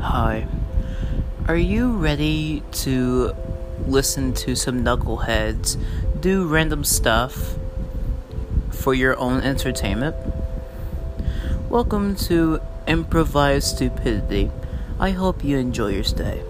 Hi. Are you ready to listen to some knuckleheads do random stuff for your own entertainment? Welcome to Improvised Stupidity. I hope you enjoy your stay.